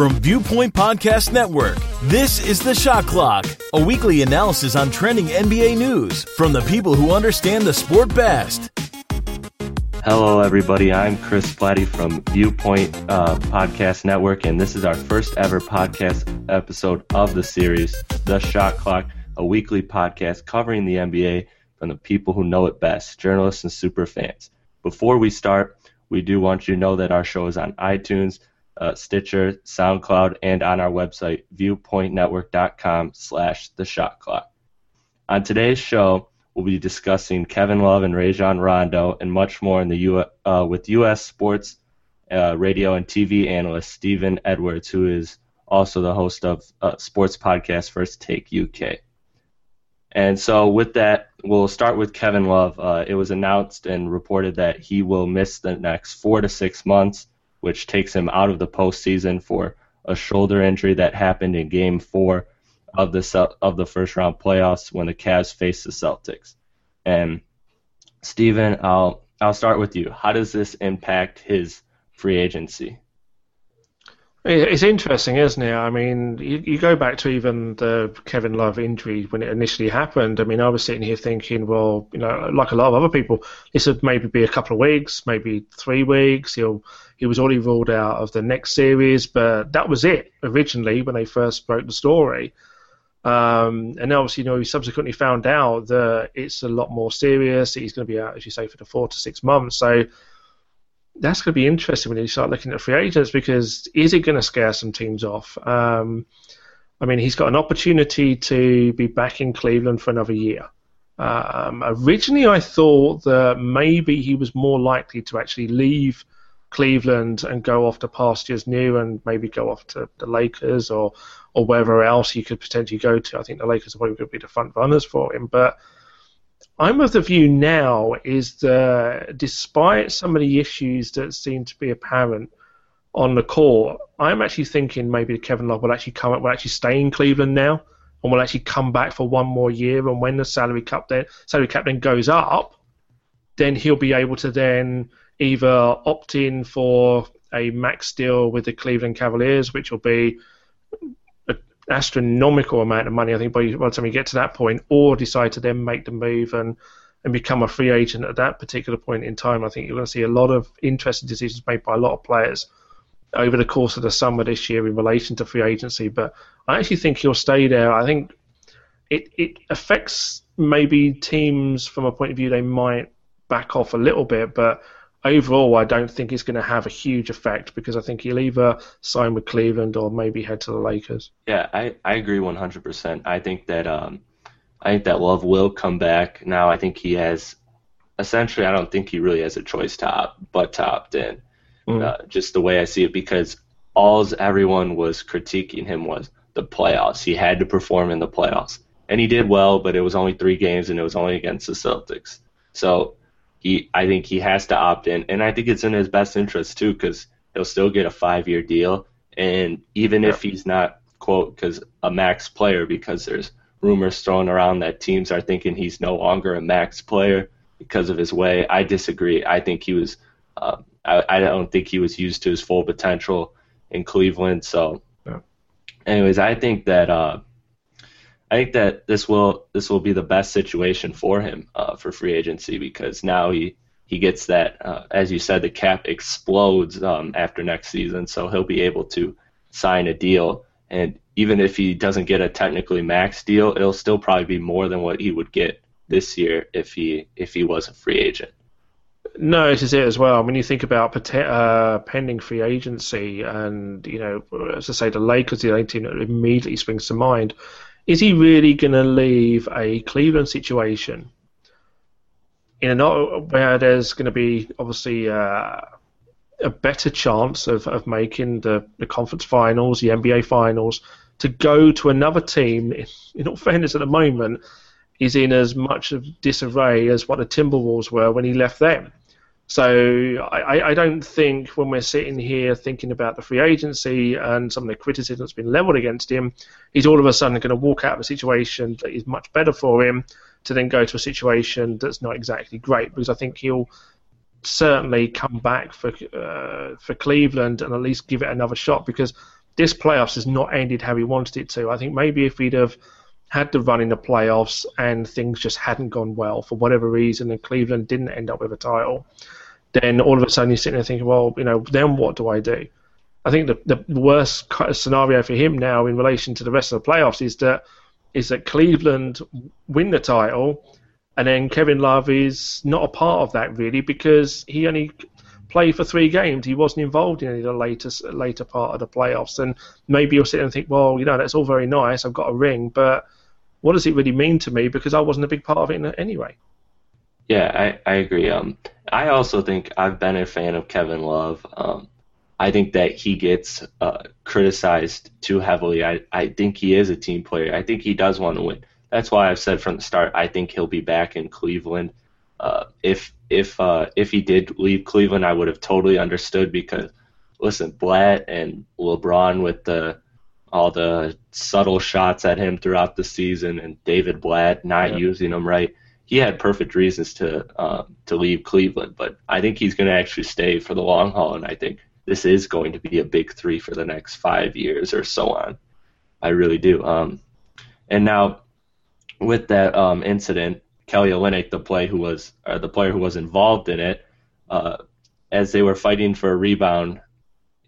From Viewpoint Podcast Network, this is The Shot Clock, a weekly analysis on trending NBA news from the people who understand the sport best. Hello, everybody. I'm Chris Platte from Viewpoint uh, Podcast Network, and this is our first ever podcast episode of the series, The Shot Clock, a weekly podcast covering the NBA from the people who know it best, journalists and super fans. Before we start, we do want you to know that our show is on iTunes, uh, Stitcher, SoundCloud, and on our website, viewpointnetwork.com slash the shot clock. On today's show, we'll be discussing Kevin Love and Rajon Rondo and much more in the U- uh, with U.S. sports uh, radio and TV analyst Steven Edwards, who is also the host of uh, sports podcast First Take UK. And so, with that, we'll start with Kevin Love. Uh, it was announced and reported that he will miss the next four to six months, which takes him out of the postseason for a shoulder injury that happened in Game Four of the of the first round playoffs when the Cavs faced the Celtics. And Steven, I'll I'll start with you. How does this impact his free agency? It's interesting, isn't it? I mean, you, you, go back to even the Kevin Love injury when it initially happened. I mean, I was sitting here thinking, well, you know, like a lot of other people, this would maybe be a couple of weeks, maybe three weeks. He'll he was already ruled out of the next series, but that was it originally when they first broke the story. Um, and obviously, you know, he subsequently found out that it's a lot more serious. He's going to be out, as you say, for the four to six months. So that's going to be interesting when you start looking at free agents because is it going to scare some teams off? Um, I mean, he's got an opportunity to be back in Cleveland for another year. Um, originally, I thought that maybe he was more likely to actually leave Cleveland and go off to pastures new and maybe go off to the Lakers or or wherever else he could potentially go to. I think the Lakers are probably going to be the front runners for him, but I'm of the view now is that despite some of the issues that seem to be apparent on the court, I'm actually thinking maybe Kevin Love will actually come up, will actually stay in Cleveland now, and will actually come back for one more year. And when the salary cap then salary cap then goes up, then he'll be able to then either opt in for a max deal with the Cleveland Cavaliers, which will be astronomical amount of money, I think, by, by the time you get to that point, or decide to then make the move and, and become a free agent at that particular point in time. I think you're going to see a lot of interesting decisions made by a lot of players over the course of the summer this year in relation to free agency. But I actually think he'll stay there. I think it, it affects maybe teams from a point of view they might back off a little bit, but overall, I don't think it's going to have a huge effect because I think he'll either sign with Cleveland or maybe head to the Lakers. Yeah, I, I agree 100%. I think that um, I think that Love will come back. Now, I think he has essentially. I don't think he really has a choice to opt, but to opt in. Mm. Uh, just the way I see it, because all everyone was critiquing him was the playoffs. He had to perform in the playoffs, and he did well, but it was only three games, and it was only against the Celtics. So he I think he has to opt in, and I think it's in his best interest too because he'll still get a five-year deal, and even yeah. if he's not quote because a max player because there's rumors thrown around that teams are thinking he's no longer a max player because of his way. I disagree. I think he was. Uh, I, I don't think he was used to his full potential in Cleveland. So, yeah. anyways, I think that. Uh, I think that this will this will be the best situation for him uh, for free agency because now he he gets that uh, as you said the cap explodes um, after next season, so he'll be able to sign a deal and even if he doesn't get a technically max deal, it'll still probably be more than what he would get this year if he if he was a free agent. No, this is it as well. When you think about uh, pending free agency, and you know, as I say, the Lakers, the only team that immediately springs to mind is he really going to leave a Cleveland situation in a where there's going to be obviously uh, a better chance of, of making the, the conference finals, the NBA finals, to go to another team, in all fairness at the moment, is in as much of disarray as what the Timberwolves were when he left them. So I, I don't think when we're sitting here thinking about the free agency and some of the criticism that's been levelled against him, he's all of a sudden going to walk out of a situation that is much better for him to then go to a situation that's not exactly great because I think he'll certainly come back for uh, for Cleveland and at least give it another shot because this playoffs has not ended how he wanted it to. I think maybe if he'd have had to run in the playoffs and things just hadn't gone well for whatever reason, and Cleveland didn't end up with a title, then all of a sudden you're sitting there thinking, well, you know, then what do I do? I think the the worst scenario for him now in relation to the rest of the playoffs is that is that Cleveland win the title, and then Kevin Love is not a part of that really because he only played for three games. He wasn't involved in any of the later later part of the playoffs, and maybe you'll sit there and think, well, you know, that's all very nice. I've got a ring, but what does it really mean to me? Because I wasn't a big part of it anyway. Yeah, I, I agree. Um, I also think I've been a fan of Kevin Love. Um, I think that he gets uh, criticized too heavily. I, I think he is a team player. I think he does want to win. That's why I've said from the start I think he'll be back in Cleveland. Uh, if if uh, if he did leave Cleveland, I would have totally understood because listen, Blatt and LeBron with the all the subtle shots at him throughout the season, and David Blatt not yeah. using him right. He had perfect reasons to uh, to leave Cleveland, but I think he's going to actually stay for the long haul, and I think this is going to be a big three for the next five years or so on. I really do. Um, and now, with that um, incident, Kelly Olynyk, the play who was or the player who was involved in it, uh, as they were fighting for a rebound,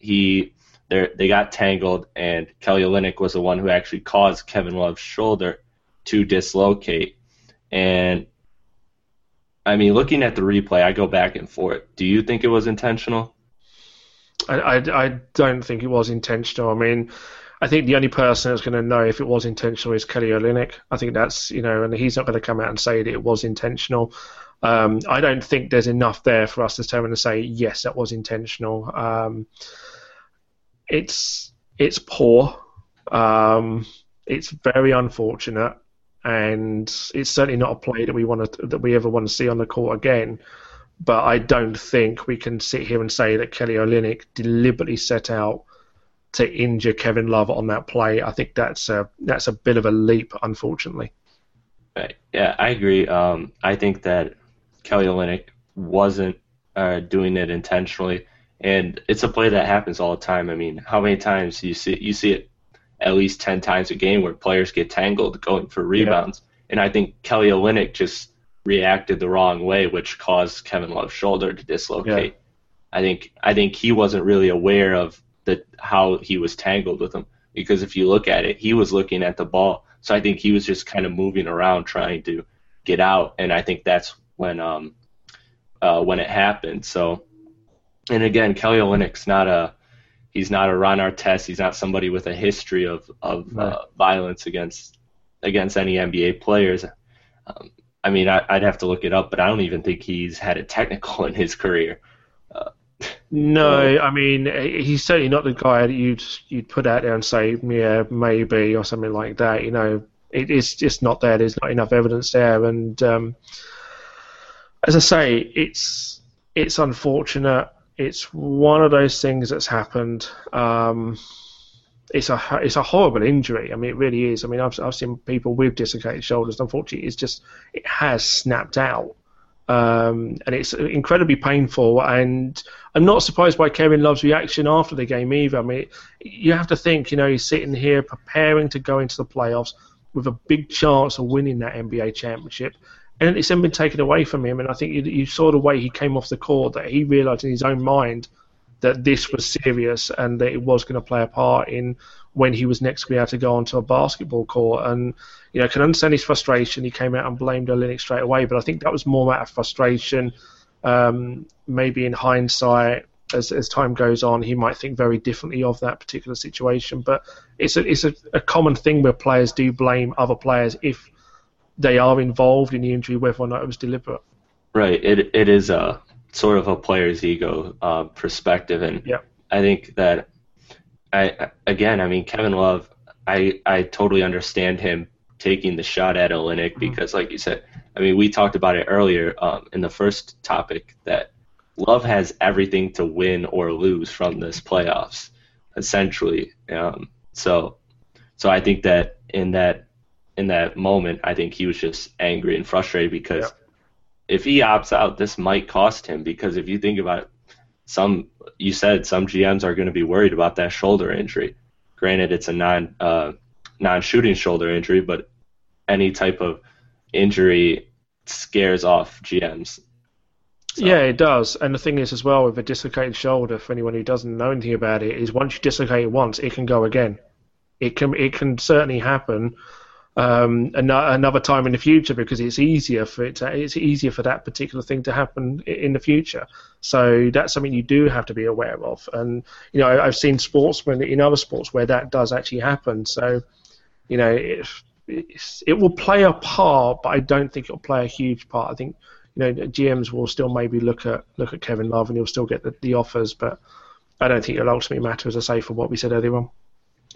he they got tangled, and Kelly Olynyk was the one who actually caused Kevin Love's shoulder to dislocate. And I mean, looking at the replay, I go back and forth. Do you think it was intentional? I, I, I don't think it was intentional. I mean, I think the only person that's going to know if it was intentional is Kelly Olynyk. I think that's you know, and he's not going to come out and say that it was intentional. Um, I don't think there's enough there for us to determine and say yes, that was intentional. Um, it's it's poor. Um, it's very unfortunate, and it's certainly not a play that we want to that we ever want to see on the court again but I don't think we can sit here and say that Kelly Olynyk deliberately set out to injure Kevin Love on that play. I think that's a that's a bit of a leap, unfortunately. Yeah, I agree. Um, I think that Kelly Olynyk wasn't uh, doing it intentionally, and it's a play that happens all the time. I mean, how many times you see you see it at least ten times a game where players get tangled going for rebounds, yeah. and I think Kelly Olynyk just reacted the wrong way, which caused Kevin Love's shoulder to dislocate. Yeah. I think I think he wasn't really aware of the how he was tangled with him because if you look at it, he was looking at the ball, so I think he was just kind of moving around trying to get out, and I think that's when um uh, when it happened. So, and again, Kelly Olynyk's not a he's not a Ron Artest. He's not somebody with a history of of right. uh, violence against against any NBA players. Um, I mean, I, would have to look it up, but I don't even think he's had a technical in his career. Uh, no, I mean, he's certainly not the guy that you'd you'd put out there and say, yeah, maybe or something like that. You know, it, it's just not there. There's not enough evidence there, and um, as I say, it's it's unfortunate. It's one of those things that's happened. Um, it's a it's a horrible injury. I mean, it really is. I mean, I've I've seen people with dislocated shoulders. Unfortunately, it's just it has snapped out, um, and it's incredibly painful. And I'm not surprised by Kevin Love's reaction after the game either. I mean, you have to think, you know, he's sitting here preparing to go into the playoffs with a big chance of winning that NBA championship. And it's then been taken away from him, and I think you, you saw the way he came off the court that he realised in his own mind that this was serious and that it was going to play a part in when he was next going to be able to go onto a basketball court. And you know, I can understand his frustration. He came out and blamed Olynyk straight away, but I think that was more out of frustration. Um, maybe in hindsight, as, as time goes on, he might think very differently of that particular situation. But it's a it's a, a common thing where players do blame other players if they are involved in the injury, whether or not it was deliberate. Right. It it is a sort of a player's ego uh, perspective, and yeah. I think that I again, I mean Kevin Love, I I totally understand him taking the shot at Olynyk mm-hmm. because, like you said, I mean we talked about it earlier um, in the first topic that Love has everything to win or lose from this playoffs, essentially. Um, so, so I think that in that in that moment, I think he was just angry and frustrated because. If he opts out, this might cost him because if you think about it, some you said some GMs are going to be worried about that shoulder injury. Granted, it's a non uh, non-shooting shoulder injury, but any type of injury scares off GMs. So. Yeah, it does. And the thing is, as well, with a dislocated shoulder, for anyone who doesn't know anything about it, is once you dislocate it once, it can go again. It can it can certainly happen um, another time in the future because it's easier for it to, it's easier for that particular thing to happen in the future. So that's something you do have to be aware of. And you know, I've seen sportsmen in other sports where that does actually happen. So you know, it, it will play a part, but I don't think it'll play a huge part. I think you know GMs will still maybe look at look at Kevin Love and he'll still get the, the offers, but I don't think it'll ultimately matter, as I say, for what we said earlier on.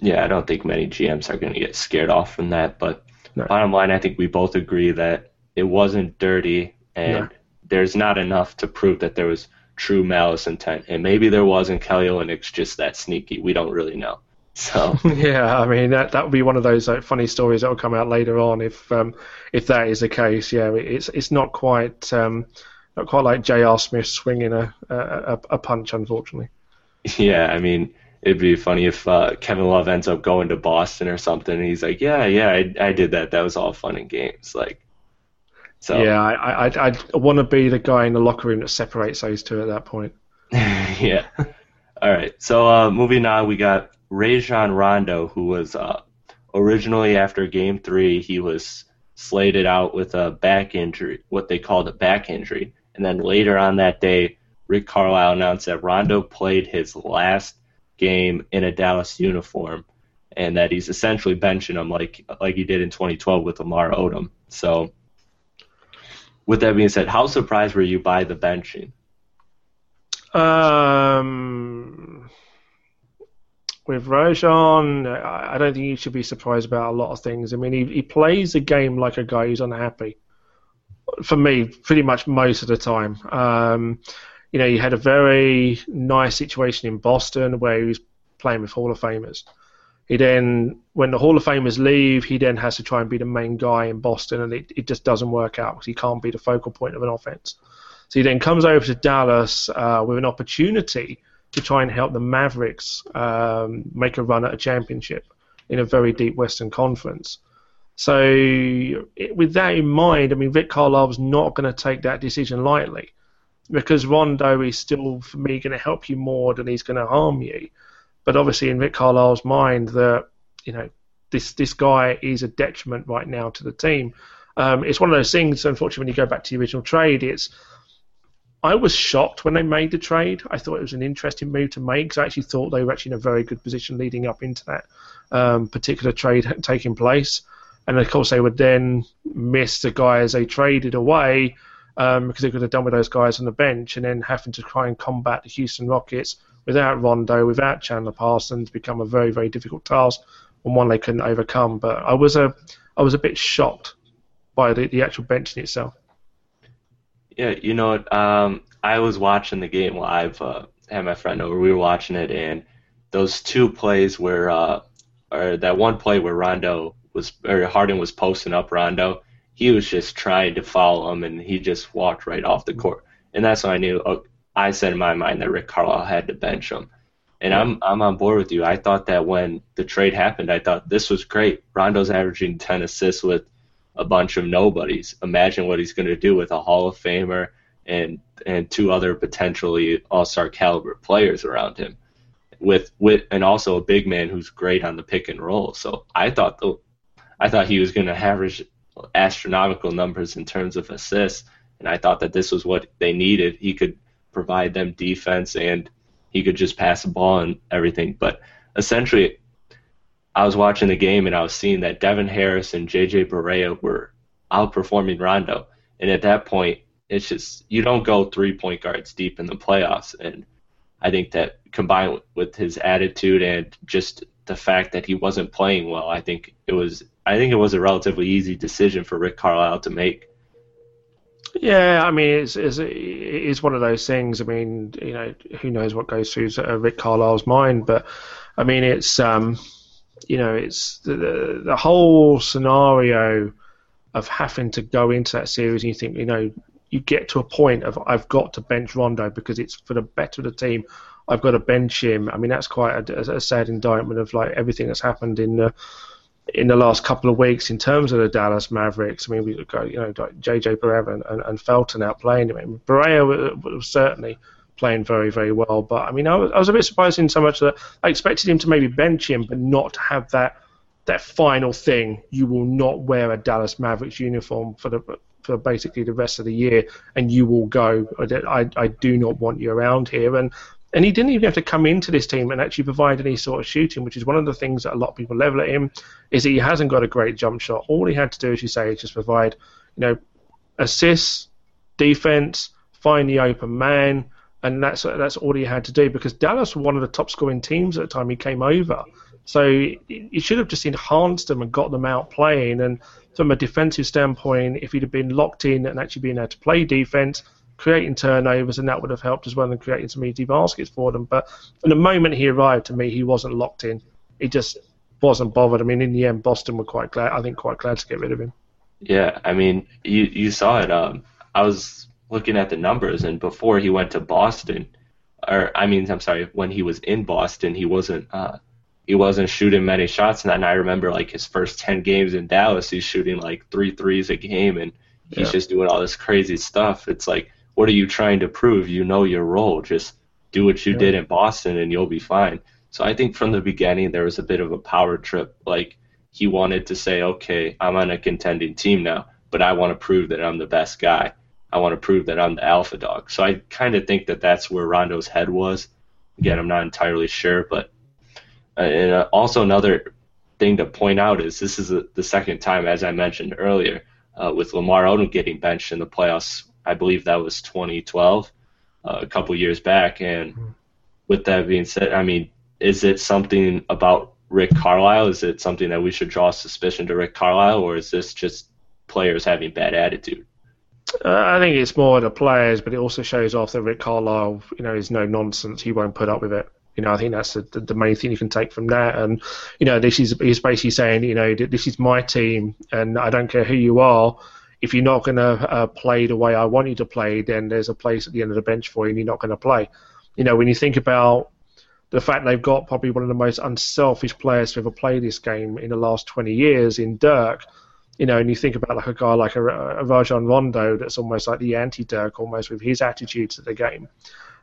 Yeah, I don't think many GMs are going to get scared off from that. But no. bottom line, I think we both agree that it wasn't dirty, and no. there's not enough to prove that there was true malice intent. And maybe there was, and Kelly Olynyk's just that sneaky. We don't really know. So yeah, I mean that that would be one of those like, funny stories that will come out later on if um, if that is the case. Yeah, it's it's not quite um, not quite like J.R. Smith swinging a, a a punch, unfortunately. Yeah, I mean it'd be funny if uh, Kevin Love ends up going to Boston or something, and he's like, "Yeah, yeah, I, I did that. That was all fun and games." Like, so yeah, I I I want to be the guy in the locker room that separates those two at that point. yeah. All right. So uh, moving on, we got Rajon Rondo, who was uh, originally after Game Three, he was slated out with a back injury, what they called a back injury, and then later on that day, Rick Carlisle announced that Rondo played his last game in a Dallas uniform, and that he's essentially benching him like like he did in 2012 with Lamar Odom. So, with that being said, how surprised were you by the benching? Um, with Rajon, I don't think you should be surprised about a lot of things. I mean, he, he plays a game like a guy who's unhappy. For me, pretty much most of the time. Um, you know, you had a very nice situation in Boston where he was playing with Hall of Famers. He then, when the Hall of Famers leave, he then has to try and be the main guy in Boston, and it, it just doesn't work out because he can't be the focal point of an offense. So he then comes over to Dallas uh, with an opportunity to try and help the Mavericks um, make a run at a championship in a very deep Western Conference. So, it, with that in mind, I mean, Rick Carlisle's not going to take that decision lightly because Rondo is still, for me, going to help you more than he's going to harm you. But obviously, in Rick Carlisle's mind, that you know this this guy is a detriment right now to the team. Um, it's one of those things. Unfortunately, when you go back to the original trade, it's I was shocked when they made the trade. I thought it was an interesting move to make because I actually thought they were actually in a very good position leading up into that um, particular trade taking place. And of course, they would then miss the guys they traded away um, because they could have done with those guys on the bench, and then having to try and combat the Houston Rockets without Rondo, without Chandler Parsons, become a very very difficult task, and one they couldn't overcome. But I was a I was a bit shocked by the, the actual benching itself. Yeah, you know? Um, I was watching the game live. Uh, had my friend over. We were watching it, and those two plays where, uh, or that one play where Rondo was, or Harden was posting up Rondo, he was just trying to follow him, and he just walked right off the court. And that's when I knew. Oh, I said in my mind that Rick Carlisle had to bench him. And I'm I'm on board with you. I thought that when the trade happened, I thought this was great. Rondo's averaging 10 assists with a bunch of nobodies. Imagine what he's going to do with a Hall of Famer and and two other potentially All-Star caliber players around him, with with and also a big man who's great on the pick and roll. So I thought the I thought he was going to average astronomical numbers in terms of assists, and I thought that this was what they needed. He could provide them defense, and he could just pass the ball and everything. But essentially, I was watching the game and I was seeing that Devin Harris and JJ Barea were outperforming Rondo, and at that point, it's just you don't go three point guards deep in the playoffs, and I think that combined with his attitude and just the fact that he wasn't playing well, I think it was I think it was a relatively easy decision for Rick Carlisle to make. Yeah, I mean, it's, it's it's one of those things. I mean, you know, who knows what goes through Rick Carlisle's mind, but I mean, it's um, you know, it's the, the, the whole scenario of having to go into that series and you think, you know, you get to a point of I've got to bench Rondo because it's for the better of the team. I've got to bench him. I mean, that's quite a, a sad indictment of like everything that's happened in the in the last couple of weeks in terms of the Dallas Mavericks. I mean, we got you know JJ Barea and, and, Felton out playing. I mean, Barea was, certainly playing very, very well. But I mean, I was, I was a bit surprised in so much that I expected him to maybe bench him, but not have that that final thing. You will not wear a Dallas Mavericks uniform for the for basically the rest of the year, and you will go. I, I do not want you around here. And and he didn't even have to come into this team and actually provide any sort of shooting, which is one of the things that a lot of people level at him. Is that he hasn't got a great jump shot. All he had to do, as you say, is just provide, you know, assists, defense, find the open man, and that's that's all he had to do because Dallas were one of the top scoring teams at the time he came over. So he should have just enhanced them and got them out playing. And from a defensive standpoint, if he'd have been locked in and actually been able to play defense, creating turnovers, and that would have helped as well in creating some easy baskets for them. But from the moment he arrived, to me, he wasn't locked in. He just wasn't bothered. I mean, in the end, Boston were quite glad. I think quite glad to get rid of him. Yeah, I mean, you you saw it. Um, I was looking at the numbers, and before he went to Boston, or I mean, I'm sorry, when he was in Boston, he wasn't uh, he wasn't shooting many shots. And I remember like his first ten games in Dallas, he's shooting like three threes a game, and he's yeah. just doing all this crazy stuff. It's like, what are you trying to prove? You know your role. Just do what you yeah. did in Boston, and you'll be fine. So I think from the beginning there was a bit of a power trip. Like he wanted to say, okay, I'm on a contending team now, but I want to prove that I'm the best guy. I want to prove that I'm the alpha dog. So I kind of think that that's where Rondo's head was. Again, I'm not entirely sure, but uh, and uh, also another thing to point out is this is a, the second time, as I mentioned earlier, uh, with Lamar Odom getting benched in the playoffs. I believe that was 2012, uh, a couple years back. And with that being said, I mean, is it something about Rick Carlisle? Is it something that we should draw suspicion to Rick Carlisle, or is this just players having bad attitude? Uh, I think it's more the players, but it also shows off that Rick Carlisle, you know, is no nonsense. He won't put up with it. You know, I think that's the, the main thing you can take from that. And you know, this is he's basically saying, you know, this is my team, and I don't care who you are. If you're not going to uh, play the way I want you to play, then there's a place at the end of the bench for you, and you're not going to play. You know, when you think about the fact they've got probably one of the most unselfish players to ever play this game in the last 20 years in Dirk you know, and you think about like a guy like a, a Rajon Rondo that's almost like the anti-Dirk, almost with his attitude to the game.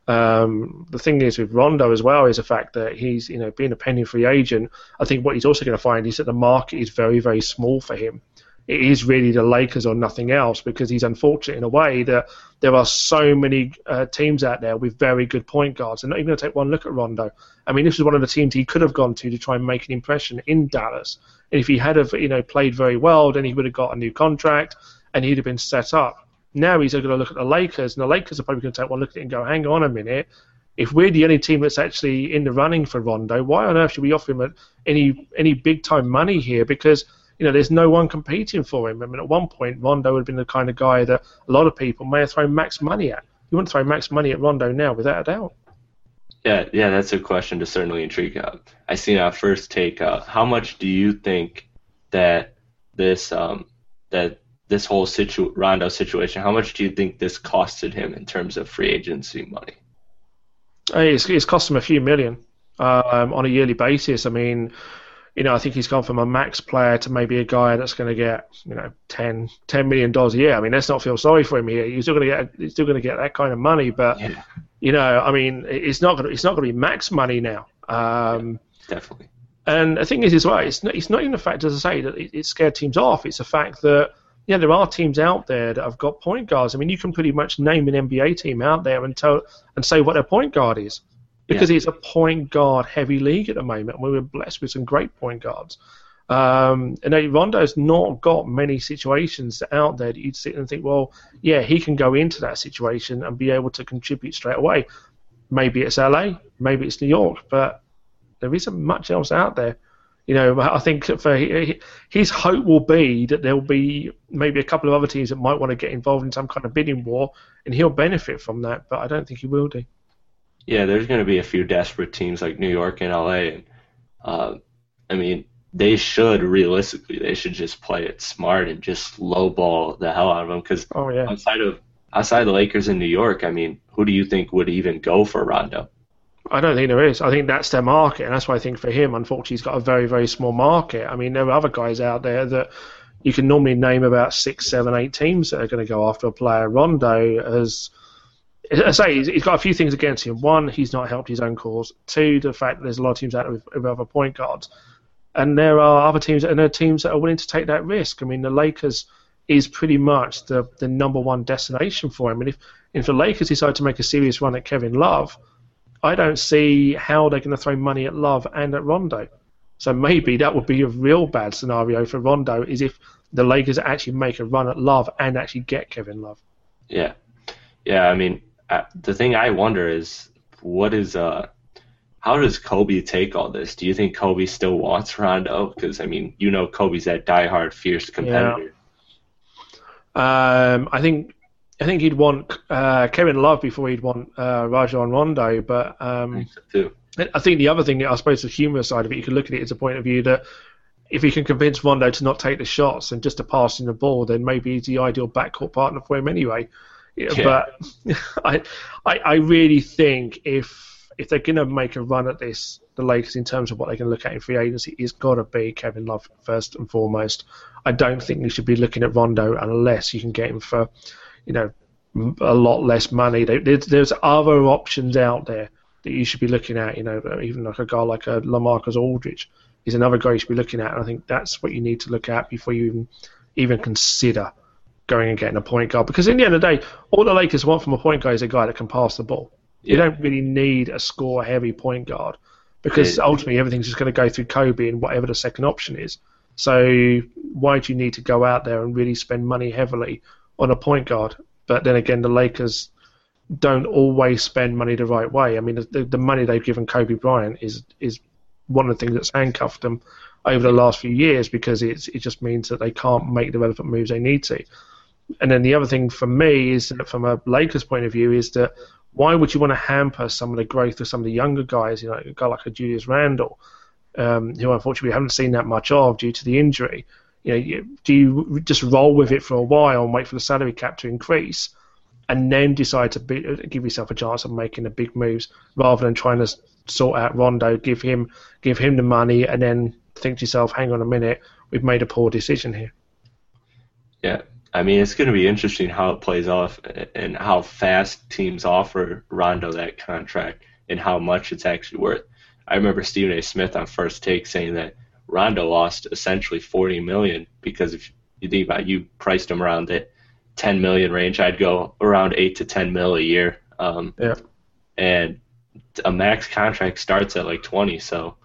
Um, the thing is with Rondo as well is the fact that he's, you know, being a penny free agent. I think what he's also going to find is that the market is very, very small for him. It is really the Lakers or nothing else because he's unfortunate in a way that there are so many uh, teams out there with very good point guards. And not even going to take one look at Rondo. I mean, this is one of the teams he could have gone to to try and make an impression in Dallas. And if he had have, you know, played very well, then he would have got a new contract and he'd have been set up. Now he's going to look at the Lakers, and the Lakers are probably going to take one look at it and go, hang on a minute. If we're the only team that's actually in the running for Rondo, why on earth should we offer him any any big time money here? Because you know, there's no one competing for him. I mean, at one point, Rondo would have been the kind of guy that a lot of people may have thrown max money at. You wouldn't throw max money at Rondo now, without a doubt. Yeah, yeah, that's a question to certainly intrigue. Uh, I see our first take. Uh, how much do you think that this um, that this whole situ- Rondo situation? How much do you think this costed him in terms of free agency money? It's, it's cost him a few million um, on a yearly basis. I mean, you know, I think he's gone from a max player to maybe a guy that's going to get, you know, 10, 10 million dollars a year. I mean, let's not feel sorry for him here. He's still going to get, he's still going to get that kind of money, but yeah. you know, I mean, it's not going to, it's not going to be max money now. Um, yeah, definitely. And the thing is, as well, it's not, it's not even the fact, as I say, that it, it scared teams off. It's a fact that yeah, there are teams out there that have got point guards. I mean, you can pretty much name an NBA team out there and tell and say what their point guard is because yeah. it's a point guard heavy league at the moment. And we were blessed with some great point guards. Um, and Rondo's not got many situations out there that you'd sit and think, well, yeah, he can go into that situation and be able to contribute straight away. Maybe it's LA, maybe it's New York, but there isn't much else out there. You know, I think for his hope will be that there will be maybe a couple of other teams that might want to get involved in some kind of bidding war, and he'll benefit from that. But I don't think he will do. Yeah, there's going to be a few desperate teams like New York and LA, and uh, I mean, they should realistically they should just play it smart and just lowball the hell out of them because oh, yeah. outside of outside the Lakers in New York, I mean, who do you think would even go for Rondo? I don't think there is. I think that's their market, and that's why I think for him, unfortunately, he's got a very, very small market. I mean, there are other guys out there that you can normally name about six, seven, eight teams that are going to go after a player. Rondo has, I say, he's got a few things against him. One, he's not helped his own cause. Two, the fact that there's a lot of teams out there with, with other point guards, and there are other teams, and there are teams that are willing to take that risk. I mean, the Lakers is pretty much the the number one destination for him, and if if the Lakers decide to make a serious run at Kevin Love I don't see how they're going to throw money at Love and at Rondo. So maybe that would be a real bad scenario for Rondo is if the Lakers actually make a run at Love and actually get Kevin Love. Yeah, yeah. I mean, uh, the thing I wonder is what is uh, how does Kobe take all this? Do you think Kobe still wants Rondo? Because I mean, you know, Kobe's that diehard, fierce competitor. Yeah. Um, I think I think he'd want uh, Kevin Love before he'd want uh, Rajon Rondo. But um, I think the other thing, I suppose, the humorous side of it, you can look at it as a point of view that if he can convince Rondo to not take the shots and just to pass in the ball, then maybe he's the ideal backcourt partner for him anyway. Yeah. But I, I, I really think if if they're going to make a run at this, the Lakers in terms of what they can look at in free agency, it's got to be Kevin Love first and foremost. I don't think you should be looking at Rondo unless you can get him for you know, a lot less money. There's other options out there that you should be looking at. You know, even like a guy like a LaMarcus Aldridge is another guy you should be looking at. And I think that's what you need to look at before you even even consider going and getting a point guard. Because in the end of the day, all the Lakers want from a point guard is a guy that can pass the ball. Yeah. You don't really need a score heavy point guard because yeah. ultimately everything's just going to go through Kobe and whatever the second option is. So why do you need to go out there and really spend money heavily on a point guard. But then again, the Lakers don't always spend money the right way. I mean, the, the money they've given Kobe Bryant is is one of the things that's handcuffed them over the last few years because it's, it just means that they can't make the relevant moves they need to. And then the other thing for me is that from a Lakers point of view is that why would you want to hamper some of the growth of some of the younger guys, you know, a guy like a Julius Randle, um, who unfortunately we haven't seen that much of due to the injury you know, do you just roll with it for a while and wait for the salary cap to increase, and then decide to be, give yourself a chance of making the big moves rather than trying to sort out Rondo, give him give him the money, and then think to yourself, hang on a minute, we've made a poor decision here. Yeah, I mean, it's going to be interesting how it plays off and how fast teams offer Rondo that contract and how much it's actually worth. I remember Stephen A. Smith on First Take saying that Rondo lost essentially 40 million because if you think about it, you priced him around the 10 million range, I'd go around 8 to 10 mil a year. Um, yeah. And a max contract starts at like 20, so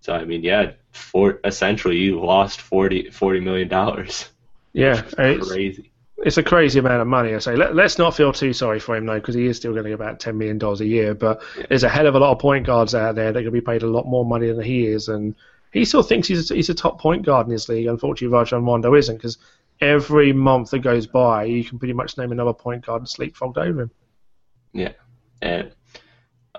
so I mean, yeah, for essentially you lost 40 40 million dollars. Yeah, it's crazy. It's a crazy amount of money. I say. Let, us not feel too sorry for him though, because he is still getting about ten million dollars a year. But yeah. there's a hell of a lot of point guards out there that can be paid a lot more money than he is, and he still thinks he's a, he's a top point guard in his league. Unfortunately, Rajon Rondo isn't because every month that goes by, you can pretty much name another point guard and sleepwalk over him. Yeah, and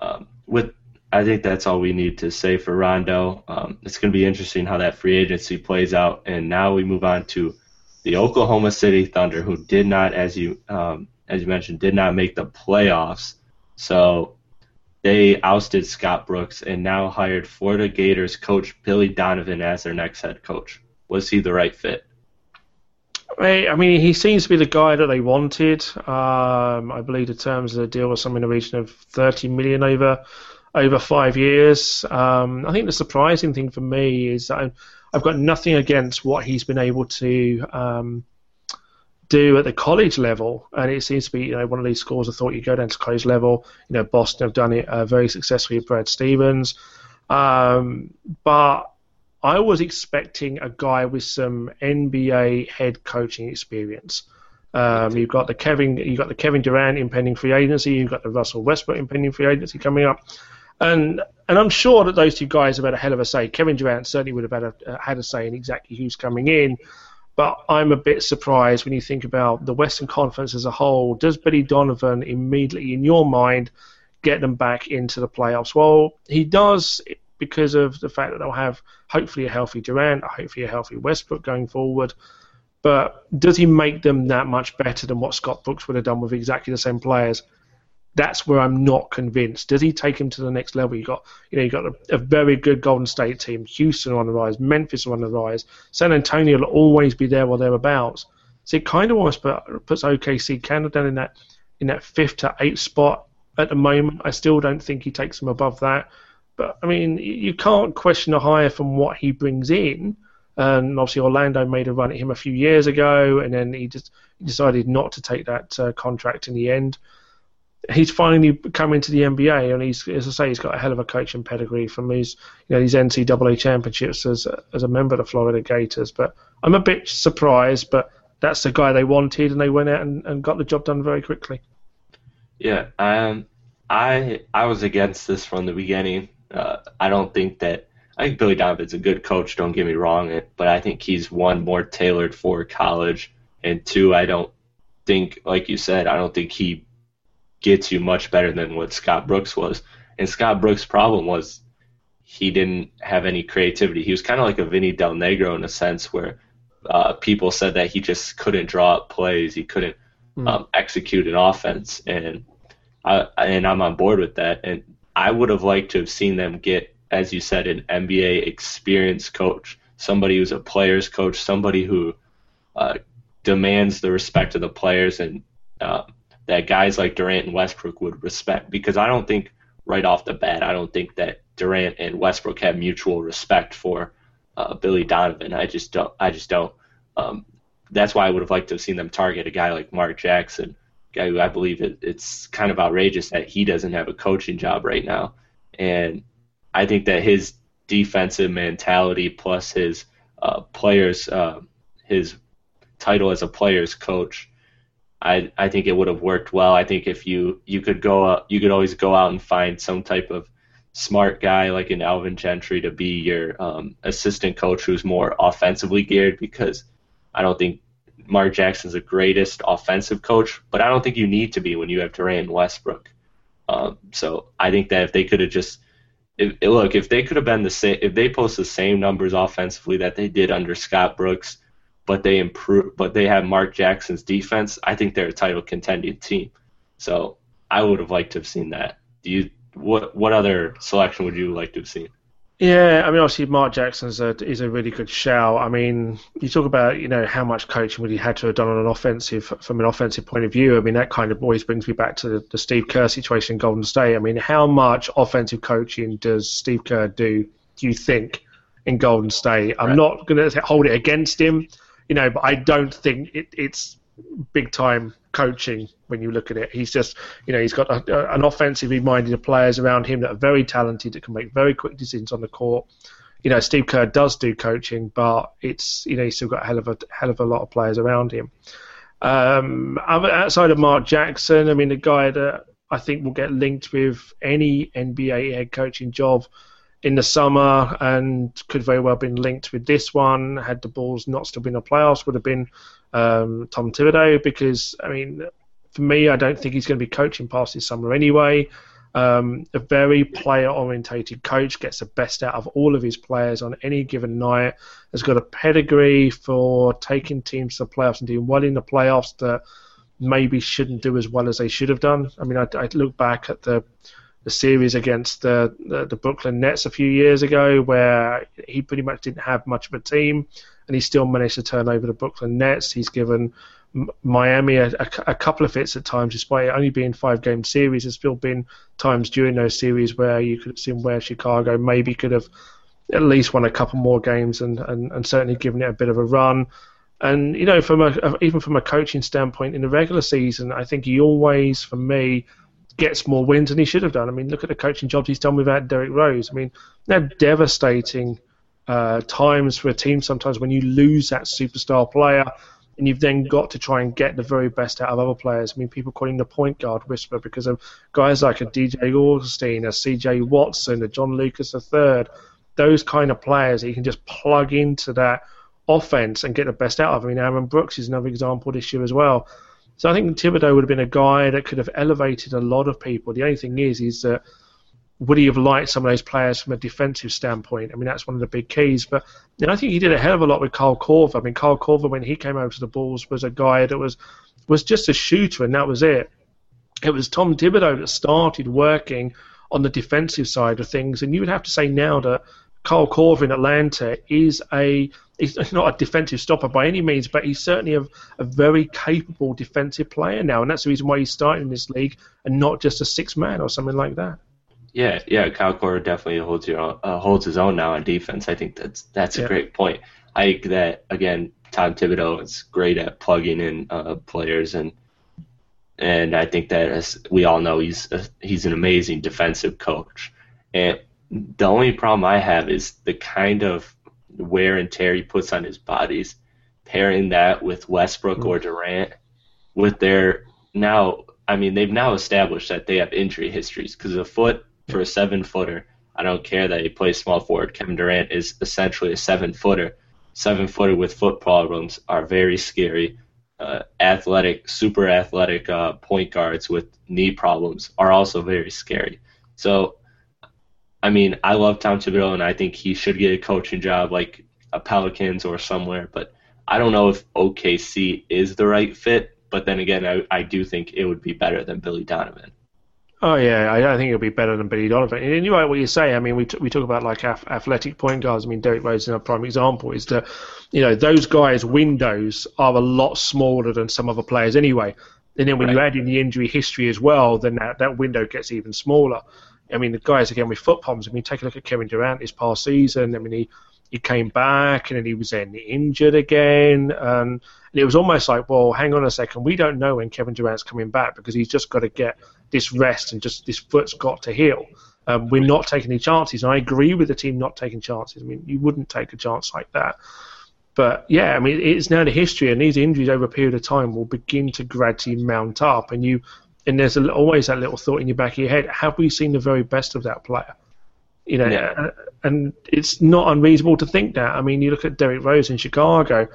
um, with I think that's all we need to say for Rondo. Um, it's going to be interesting how that free agency plays out. And now we move on to the Oklahoma City Thunder, who did not, as you um, as you mentioned, did not make the playoffs. So they ousted Scott Brooks and now hired Florida Gators coach Billy Donovan as their next head coach. Was he the right fit? I mean, he seems to be the guy that they wanted. Um, I believe the terms of the deal was something in the region of 30 million over over five years. Um, I think the surprising thing for me is that I've got nothing against what he's been able to um, do at the college level, and it seems to be you know one of these schools. I thought you go down to college level. You know, Boston have done it uh, very successfully with Brad Stevens, um, but I was expecting a guy with some NBA head coaching experience. Um, you've got the Kevin, you've got the Kevin Durant impending free agency. You've got the Russell Westbrook impending free agency coming up, and and I'm sure that those two guys have had a hell of a say. Kevin Durant certainly would have had a, uh, had a say in exactly who's coming in. But I'm a bit surprised when you think about the Western Conference as a whole. Does Billy Donovan immediately, in your mind, get them back into the playoffs? Well, he does because of the fact that they'll have hopefully a healthy Durant, hopefully a healthy Westbrook going forward. But does he make them that much better than what Scott Brooks would have done with exactly the same players? That's where I'm not convinced. Does he take him to the next level? You got, you know, you got a, a, very good Golden State team. Houston on the rise, Memphis on the rise. San Antonio will always be there or thereabouts. So it kind of almost puts OKC kind of down in that in that fifth to eighth spot at the moment. I still don't think he takes them above that. But I mean, you can't question a hire from what he brings in. And obviously, Orlando made a run at him a few years ago, and then he just decided not to take that uh, contract in the end. He's finally come into the NBA, and he's, as I say, he's got a hell of a coaching pedigree from his, you know, these NCAA championships as as a member of the Florida Gators. But I'm a bit surprised, but that's the guy they wanted, and they went out and, and got the job done very quickly. Yeah, um, I I was against this from the beginning. Uh, I don't think that I think Billy Donovan's a good coach. Don't get me wrong, but I think he's one more tailored for college, and two, I don't think, like you said, I don't think he gets you much better than what Scott Brooks was. And Scott Brooks' problem was he didn't have any creativity. He was kind of like a Vinny Del Negro in a sense, where uh, people said that he just couldn't draw up plays, he couldn't mm. um, execute an offense, and I, and I'm on board with that. And I would have liked to have seen them get, as you said, an NBA experienced coach, somebody who's a players coach, somebody who uh, demands the respect of the players, and uh, that guys like Durant and Westbrook would respect. Because I don't think right off the bat, I don't think that Durant and Westbrook have mutual respect for uh, Billy Donovan. I just don't. I just don't. Um, that's why I would have liked to have seen them target a guy like Mark Jackson guy who I believe it, it's kind of outrageous that he doesn't have a coaching job right now. And I think that his defensive mentality plus his uh, players, uh, his title as a players coach, I I think it would have worked well. I think if you you could go out, you could always go out and find some type of smart guy like an Alvin Gentry to be your um, assistant coach who's more offensively geared because I don't think Mark Jackson's the greatest offensive coach, but I don't think you need to be when you have Durant and Westbrook. Um, so I think that if they could have just if, look, if they could have been the same, if they post the same numbers offensively that they did under Scott Brooks, but they improve, but they have Mark Jackson's defense, I think they're a title contending team. So I would have liked to have seen that. Do you? What what other selection would you like to have seen? Yeah, I mean, obviously Mark Jackson's a, is a really good shout. I mean, you talk about you know how much coaching would he had to have done on an offensive from an offensive point of view. I mean, that kind of always brings me back to the, the Steve Kerr situation in Golden State. I mean, how much offensive coaching does Steve Kerr do? Do you think in Golden State? I'm right. not going to hold it against him, you know, but I don't think it, it's big time coaching when you look at it. He's just, you know, he's got a, a, an offensively minded of players around him that are very talented, that can make very quick decisions on the court. You know, Steve Kerr does do coaching, but it's, you know, he's still got a hell of a hell of a lot of players around him. Um, outside of Mark Jackson, I mean, the guy that I think will get linked with any NBA head coaching job in the summer and could very well have been linked with this one had the Bulls not still been in the playoffs would have been um, Tom Thibodeau because I mean for me I don't think he's going to be coaching past this summer anyway. Um, a very player orientated coach gets the best out of all of his players on any given night. Has got a pedigree for taking teams to the playoffs and doing well in the playoffs that maybe shouldn't do as well as they should have done. I mean, I, I look back at the the series against the, the, the Brooklyn Nets a few years ago, where he pretty much didn't have much of a team, and he still managed to turn over the Brooklyn Nets. He's given Miami a, a, a, couple of fits at times, despite it only being five game series. There's still been times during those series where you could have seen where Chicago maybe could have at least won a couple more games and, and, and certainly given it a bit of a run. And you know, from a even from a coaching standpoint in the regular season, I think he always, for me, gets more wins than he should have done. I mean, look at the coaching jobs he's done without Derrick Rose. I mean, they're devastating uh, times for a team sometimes when you lose that superstar player and you've then got to try and get the very best out of other players. I mean, people calling the point guard whisperer because of guys like a DJ Augustin, a CJ Watson, a John Lucas III, those kind of players that you can just plug into that offense and get the best out of. I mean, Aaron Brooks is another example this year as well. So I think Thibodeau would have been a guy that could have elevated a lot of people. The only thing is, is that would he have liked some of those players from a defensive standpoint? I mean, that's one of the big keys. But you know, I think he did a hell of a lot with Kyle Korver. I mean, Kyle Korver, when he came over to the Bulls, was a guy that was was just a shooter, and that was it. It was Tom Thibodeau that started working on the defensive side of things, and you would have to say now that Kyle Korver in Atlanta is a he's not a defensive stopper by any means, but he's certainly a, a, very capable defensive player now, and that's the reason why he's starting in this league and not just a six man or something like that. Yeah, yeah, Kyle Korver definitely holds your uh, holds his own now on defense. I think that's that's a yeah. great point. I think that again, Tom Thibodeau is great at plugging in uh, players, and and I think that as we all know, he's a, he's an amazing defensive coach. And the only problem I have is the kind of wear and tear he puts on his bodies. Pairing that with Westbrook mm-hmm. or Durant, with their now, I mean, they've now established that they have injury histories because a foot for a seven footer. I don't care that he plays small forward. Kevin Durant is essentially a seven footer. Seven footer with foot problems are very scary. Uh, athletic, super athletic uh, point guards with knee problems are also very scary. So, I mean, I love Tom Thibodeau, and I think he should get a coaching job like a Pelicans or somewhere. But I don't know if OKC is the right fit. But then again, I, I do think it would be better than Billy Donovan. Oh yeah, I, I think it'll be better than Billy Donovan. And you're right what you say. I mean, we t- we talk about like athletic point guards. I mean, Derrick Rose is a prime example. Is that you know those guys' windows are a lot smaller than some other players anyway. And then when right. you add in the injury history as well, then that, that window gets even smaller. I mean, the guys again with foot problems. I mean, take a look at Kevin Durant this past season. I mean, he he came back and then he was then injured again, and, and it was almost like, well, hang on a second, we don't know when Kevin Durant's coming back because he's just got to get this rest and just this foot's got to heal. Um, we're not taking any chances. And I agree with the team not taking chances. I mean, you wouldn't take a chance like that. But yeah, I mean, it's now the history, and these injuries over a period of time will begin to gradually mount up. And you, and there's a, always that little thought in your back of your head: Have we seen the very best of that player? You know, yeah. Uh, and it's not unreasonable to think that. I mean, you look at Derrick Rose in Chicago.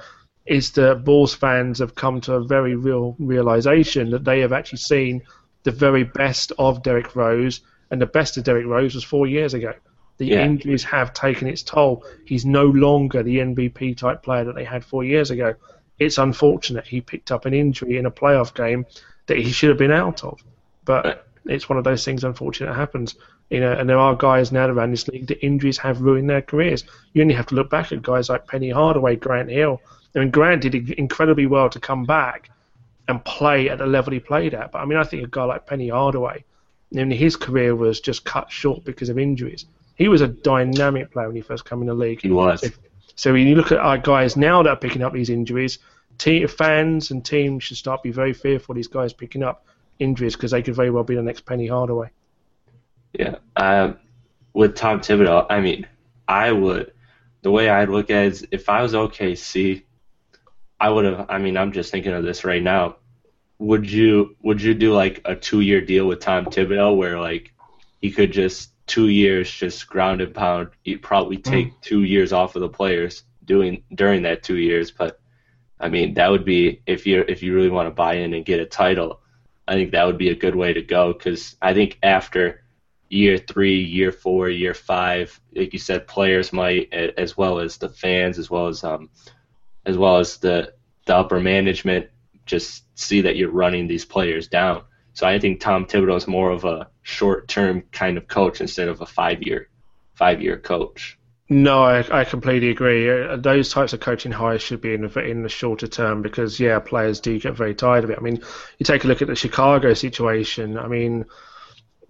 Is that Bulls fans have come to a very real realization that they have actually seen the very best of Derrick Rose, and the best of Derrick Rose was four years ago. The yeah. injuries have taken its toll. He's no longer the MVP type player that they had four years ago. It's unfortunate he picked up an injury in a playoff game that he should have been out of. But it's one of those things, unfortunate, happens. You know, and there are guys now around this league that injuries have ruined their careers. You only have to look back at guys like Penny Hardaway, Grant Hill. I mean, Grant did incredibly well to come back, and play at the level he played at. But I mean, I think a guy like Penny Hardaway, I mean, his career was just cut short because of injuries. He was a dynamic player when he first came in the league. He was. So, so when you look at our guys now that are picking up these injuries, team, fans and teams should start be very fearful of these guys picking up injuries because they could very well be the next Penny Hardaway. Yeah. Um, with Tom Thibodeau, I mean, I would. The way I'd look at it is if I was OKC, I would have. I mean, I'm just thinking of this right now. Would you would you do like a two year deal with Tom Thibodeau where like he could just two years just ground and pound? You'd probably hmm. take mm. two years off of the players doing during that two years. But I mean, that would be if you if you really want to buy in and get a title. I think that would be a good way to go because I think after year three, year four, year five, like you said, players might, as well as the fans, as well as um, as well as the the upper management just see that you're running these players down. So I think Tom Thibodeau is more of a short-term kind of coach instead of a five-year five-year coach. No, I, I completely agree. Uh, those types of coaching hires should be in the, in the shorter term because, yeah, players do get very tired of it. I mean, you take a look at the Chicago situation. I mean,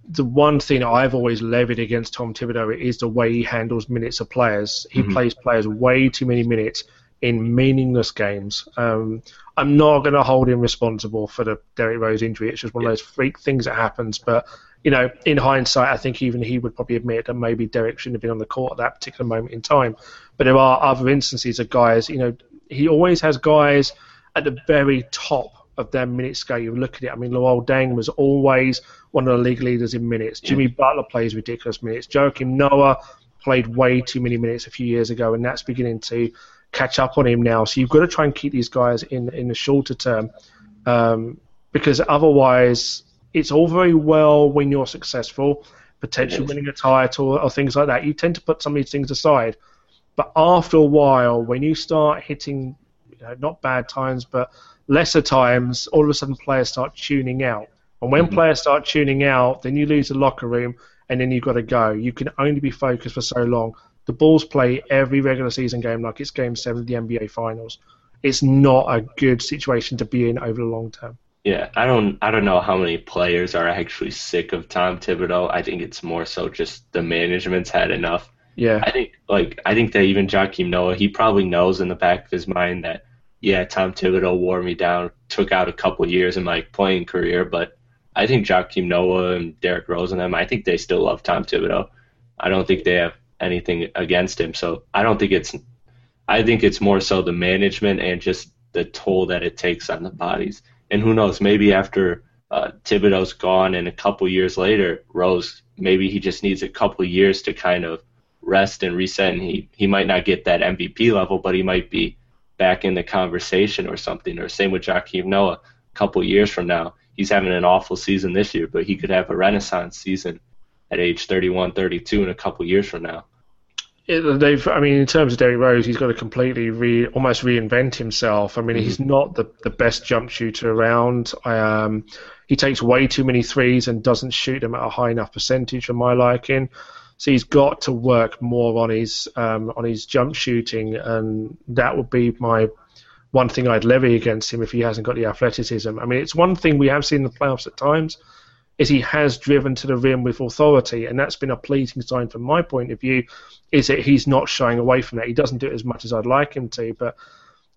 the one thing I've always levied against Tom Thibodeau is the way he handles minutes of players. He mm-hmm. plays players way too many minutes in meaningless games. Um, I'm not going to hold him responsible for the Derrick Rose injury. It's just one of those freak things that happens. But you know, in hindsight, I think even he would probably admit that maybe Derrick shouldn't have been on the court at that particular moment in time. But there are other instances of guys. You know, he always has guys at the very top of their minute scale. You look at it. I mean, Luol Deng was always one of the league leaders in minutes. Jimmy Butler plays ridiculous minutes. Joakim Noah played way too many minutes a few years ago, and that's beginning to catch up on him now. So you've got to try and keep these guys in in the shorter term, um, because otherwise it's all very well when you're successful, potentially winning a title or, or things like that. You tend to put some of these things aside. But after a while, when you start hitting you know, not bad times, but lesser times, all of a sudden players start tuning out. And when mm-hmm. players start tuning out, then you lose the locker room, and then you've got to go. You can only be focused for so long. The Bulls play every regular season game like it's Game Seven of the NBA Finals. It's not a good situation to be in over the long term. Yeah, I don't I don't know how many players are actually sick of Tom Thibodeau. I think it's more so just the management's had enough. Yeah. I think like I think that even Joakim Noah, he probably knows in the back of his mind that yeah, Tom Thibodeau wore me down, took out a couple years in my playing career, but I think Joakim Noah and Derrick Rose and them, I think they still love Tom Thibodeau. I don't think they have anything against him. So I don't think it's I think it's more so the management and just the toll that it takes on the bodies. And who knows, maybe after uh, Thibodeau's gone and a couple years later, Rose, maybe he just needs a couple years to kind of rest and reset, and he, he might not get that MVP level, but he might be back in the conversation or something. Or same with Joakim Noah, a couple years from now, he's having an awful season this year, but he could have a renaissance season at age 31, 32 in a couple years from now. It, they've, I mean, in terms of Derrick Rose, he's got to completely re, almost reinvent himself. I mean, mm-hmm. he's not the, the best jump shooter around. Um, he takes way too many threes and doesn't shoot them at a high enough percentage for my liking. So he's got to work more on his um, on his jump shooting, and that would be my one thing I'd levy against him if he hasn't got the athleticism. I mean, it's one thing we have seen in the playoffs at times is he has driven to the rim with authority, and that's been a pleasing sign from my point of view. Is that he's not shying away from that? He doesn't do it as much as I'd like him to, but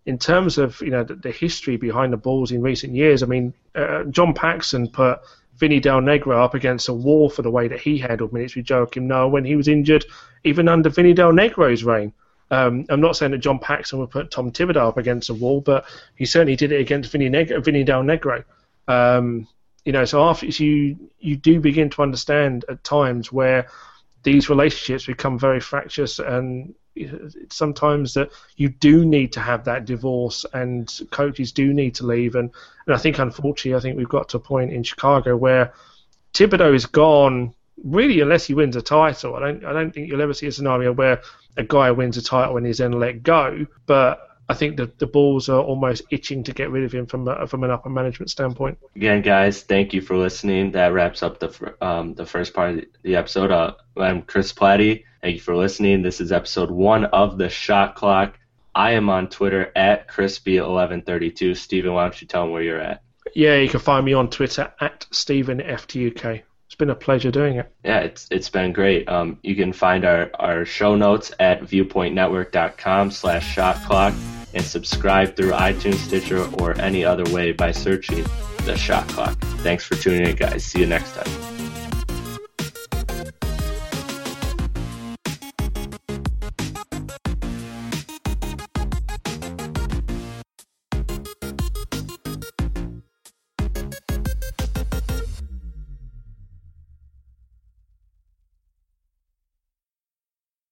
in terms of you know the, the history behind the Bulls in recent years, I mean, uh, John Paxson put Vinny Del Negro up against a wall for the way that he handled minutes with Joakim Noah when he was injured, even under Vinny Del Negro's reign. Um, I'm not saying that John Paxson would put Tom Thibodeau up against a wall, but he certainly did it against Vinny, Neg- Vinny Del Negro. Um, you know, so after you you do begin to understand at times where these relationships become very fractious and sometimes that you do need to have that divorce and coaches do need to leave. And, and I think unfortunately I think we've got to a point in Chicago where Thibodeau is gone really unless he wins a title. I don't I don't think you'll ever see a scenario where a guy wins a title and he's then let go. But I think the, the Bulls are almost itching to get rid of him from a, from an upper management standpoint. Again, guys, thank you for listening. That wraps up the um, the first part of the episode. Uh, I'm Chris Platte. Thank you for listening. This is episode one of the Shot Clock. I am on Twitter at crispy1132. Steven, why don't you tell them where you're at? Yeah, you can find me on Twitter at StephenFTUK. It's been a pleasure doing it. Yeah, it's it's been great. Um, you can find our, our show notes at viewpointnetwork.com slash shot clock and subscribe through iTunes, Stitcher, or any other way by searching the shot clock. Thanks for tuning in, guys. See you next time.